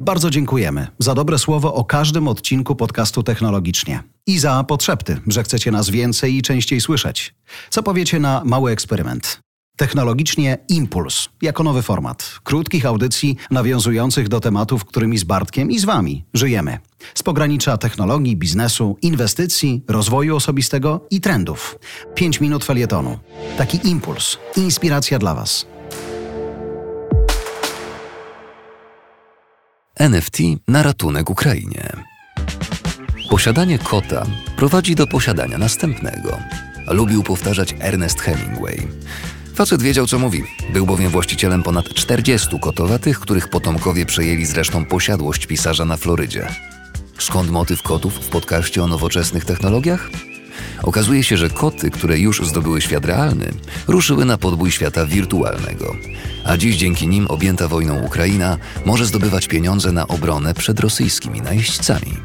Bardzo dziękujemy za dobre słowo o każdym odcinku podcastu Technologicznie i za podszepty, że chcecie nas więcej i częściej słyszeć. Co powiecie na mały eksperyment? Technologicznie Impuls, jako nowy format krótkich audycji nawiązujących do tematów, którymi z Bartkiem i z Wami żyjemy. Z pogranicza technologii, biznesu, inwestycji, rozwoju osobistego i trendów. 5 minut felietonu. Taki impuls, inspiracja dla Was. NFT na ratunek Ukrainie. Posiadanie kota prowadzi do posiadania następnego. Lubił powtarzać Ernest Hemingway. Facet wiedział, co mówi. Był bowiem właścicielem ponad 40 kotowatych, których potomkowie przejęli zresztą posiadłość pisarza na Florydzie. Skąd motyw kotów w podcaście o nowoczesnych technologiach? Okazuje się, że koty, które już zdobyły świat realny, ruszyły na podbój świata wirtualnego. A dziś dzięki nim objęta wojną Ukraina może zdobywać pieniądze na obronę przed rosyjskimi najeźdźcami.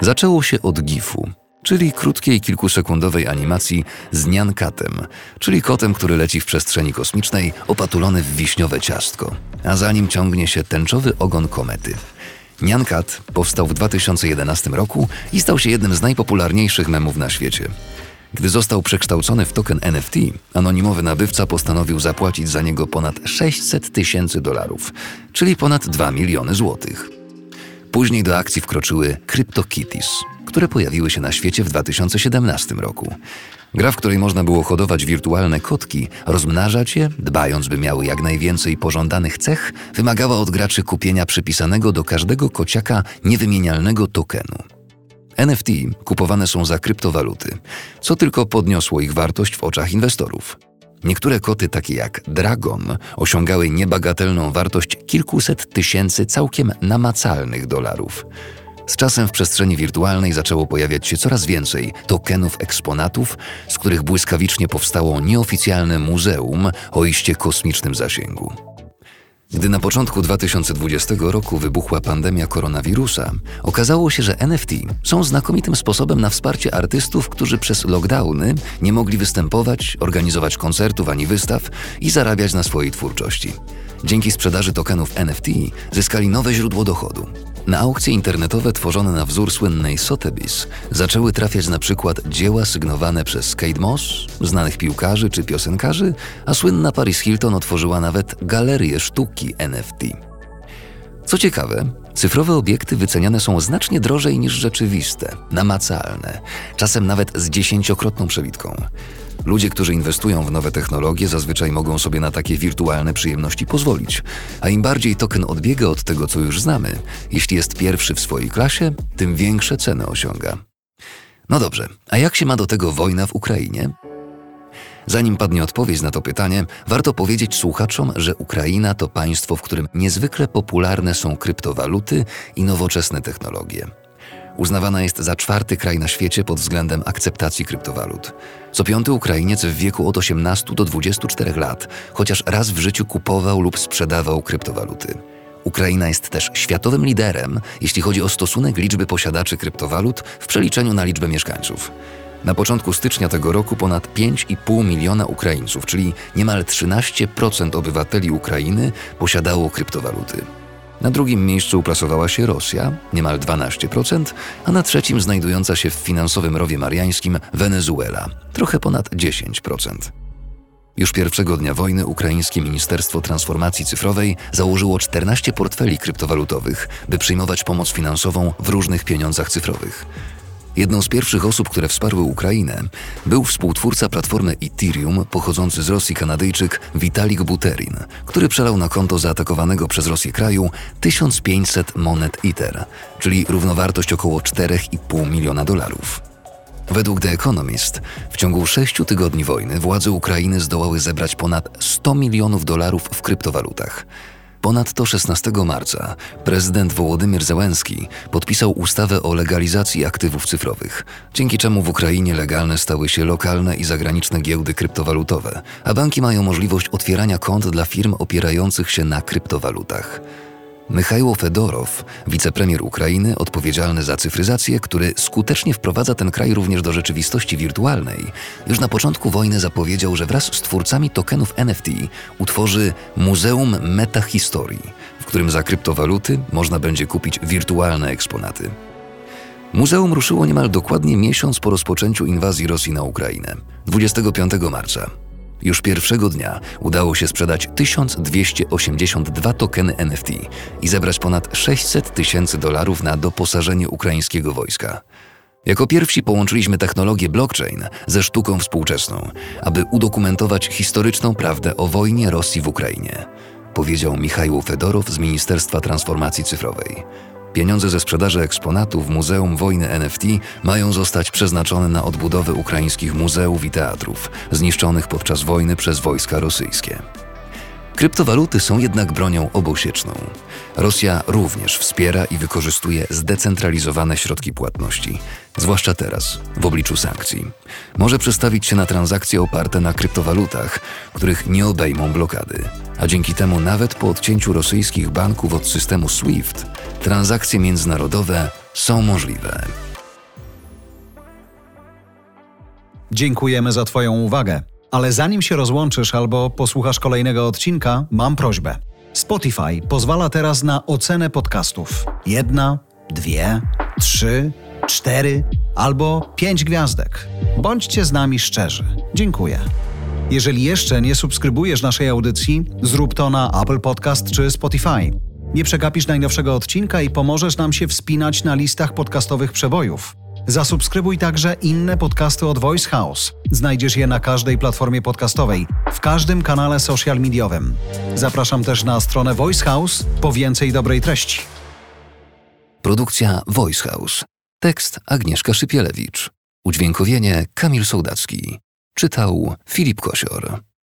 Zaczęło się od GIF-u, czyli krótkiej kilkusekundowej animacji z Niankatem, czyli kotem, który leci w przestrzeni kosmicznej opatulony w wiśniowe ciastko, a za nim ciągnie się tęczowy ogon komety. Nyankat powstał w 2011 roku i stał się jednym z najpopularniejszych memów na świecie. Gdy został przekształcony w token NFT, anonimowy nabywca postanowił zapłacić za niego ponad 600 tysięcy dolarów, czyli ponad 2 miliony złotych. Później do akcji wkroczyły CryptoKitties, które pojawiły się na świecie w 2017 roku. Gra, w której można było hodować wirtualne kotki, rozmnażać je, dbając, by miały jak najwięcej pożądanych cech, wymagała od graczy kupienia przypisanego do każdego kociaka niewymienialnego tokenu. NFT kupowane są za kryptowaluty, co tylko podniosło ich wartość w oczach inwestorów. Niektóre koty, takie jak Dragon, osiągały niebagatelną wartość kilkuset tysięcy całkiem namacalnych dolarów. Z czasem w przestrzeni wirtualnej zaczęło pojawiać się coraz więcej tokenów eksponatów, z których błyskawicznie powstało nieoficjalne muzeum o iście kosmicznym zasięgu. Gdy na początku 2020 roku wybuchła pandemia koronawirusa, okazało się, że NFT są znakomitym sposobem na wsparcie artystów, którzy przez lockdowny nie mogli występować, organizować koncertów ani wystaw i zarabiać na swojej twórczości. Dzięki sprzedaży tokenów NFT zyskali nowe źródło dochodu. Na aukcje internetowe tworzone na wzór słynnej Sotheby's zaczęły trafiać na przykład dzieła sygnowane przez Kate Moss, znanych piłkarzy czy piosenkarzy, a słynna Paris Hilton otworzyła nawet galerię sztuki NFT. Co ciekawe, cyfrowe obiekty wyceniane są znacznie drożej niż rzeczywiste, namacalne, czasem nawet z dziesięciokrotną przebitką. Ludzie, którzy inwestują w nowe technologie, zazwyczaj mogą sobie na takie wirtualne przyjemności pozwolić. A im bardziej token odbiega od tego, co już znamy, jeśli jest pierwszy w swojej klasie, tym większe ceny osiąga. No dobrze, a jak się ma do tego wojna w Ukrainie? Zanim padnie odpowiedź na to pytanie, warto powiedzieć słuchaczom, że Ukraina to państwo, w którym niezwykle popularne są kryptowaluty i nowoczesne technologie. Uznawana jest za czwarty kraj na świecie pod względem akceptacji kryptowalut. Co piąty Ukrainiec w wieku od 18 do 24 lat chociaż raz w życiu kupował lub sprzedawał kryptowaluty. Ukraina jest też światowym liderem, jeśli chodzi o stosunek liczby posiadaczy kryptowalut w przeliczeniu na liczbę mieszkańców. Na początku stycznia tego roku ponad 5,5 miliona Ukraińców, czyli niemal 13% obywateli Ukrainy, posiadało kryptowaluty. Na drugim miejscu uplasowała się Rosja, niemal 12%, a na trzecim znajdująca się w finansowym rowie mariańskim Wenezuela, trochę ponad 10%. Już pierwszego dnia wojny ukraińskie Ministerstwo Transformacji Cyfrowej założyło 14 portfeli kryptowalutowych, by przyjmować pomoc finansową w różnych pieniądzach cyfrowych. Jedną z pierwszych osób, które wsparły Ukrainę, był współtwórca platformy Ethereum, pochodzący z Rosji Kanadyjczyk Vitalik Buterin, który przelał na konto zaatakowanego przez Rosję kraju 1500 monet Ether, czyli równowartość około 4,5 miliona dolarów. Według The Economist w ciągu sześciu tygodni wojny władze Ukrainy zdołały zebrać ponad 100 milionów dolarów w kryptowalutach – Ponadto 16 marca prezydent Wołodymyr Zełenski podpisał ustawę o legalizacji aktywów cyfrowych, dzięki czemu w Ukrainie legalne stały się lokalne i zagraniczne giełdy kryptowalutowe, a banki mają możliwość otwierania kont dla firm opierających się na kryptowalutach. Mychajło Fedorow, wicepremier Ukrainy odpowiedzialny za cyfryzację, który skutecznie wprowadza ten kraj również do rzeczywistości wirtualnej, już na początku wojny zapowiedział, że wraz z twórcami tokenów NFT utworzy Muzeum Metahistorii, w którym za kryptowaluty można będzie kupić wirtualne eksponaty. Muzeum ruszyło niemal dokładnie miesiąc po rozpoczęciu inwazji Rosji na Ukrainę, 25 marca. Już pierwszego dnia udało się sprzedać 1282 tokeny NFT i zebrać ponad 600 tysięcy dolarów na doposażenie ukraińskiego wojska. Jako pierwsi połączyliśmy technologię blockchain ze sztuką współczesną, aby udokumentować historyczną prawdę o wojnie Rosji w Ukrainie, powiedział Michał Fedorow z Ministerstwa Transformacji Cyfrowej. Pieniądze ze sprzedaży eksponatów Muzeum Wojny NFT mają zostać przeznaczone na odbudowę ukraińskich muzeów i teatrów, zniszczonych podczas wojny przez wojska rosyjskie. Kryptowaluty są jednak bronią obosieczną. Rosja również wspiera i wykorzystuje zdecentralizowane środki płatności, zwłaszcza teraz, w obliczu sankcji. Może przestawić się na transakcje oparte na kryptowalutach, których nie obejmą blokady. A dzięki temu nawet po odcięciu rosyjskich banków od systemu SWIFT, transakcje międzynarodowe są możliwe. Dziękujemy za Twoją uwagę. Ale zanim się rozłączysz albo posłuchasz kolejnego odcinka, mam prośbę. Spotify pozwala teraz na ocenę podcastów. Jedna, dwie, trzy, cztery albo pięć gwiazdek. Bądźcie z nami szczerzy. Dziękuję. Jeżeli jeszcze nie subskrybujesz naszej audycji, zrób to na Apple Podcast czy Spotify. Nie przegapisz najnowszego odcinka i pomożesz nam się wspinać na listach podcastowych przebojów. Zasubskrybuj także inne podcasty od Voice House. Znajdziesz je na każdej platformie podcastowej, w każdym kanale social mediowym. Zapraszam też na stronę Voice House po więcej dobrej treści. Produkcja Voice House. Tekst Agnieszka Szypielewicz. Udźwiękowienie Kamil Sołdacki. Czytał Filip Kosior.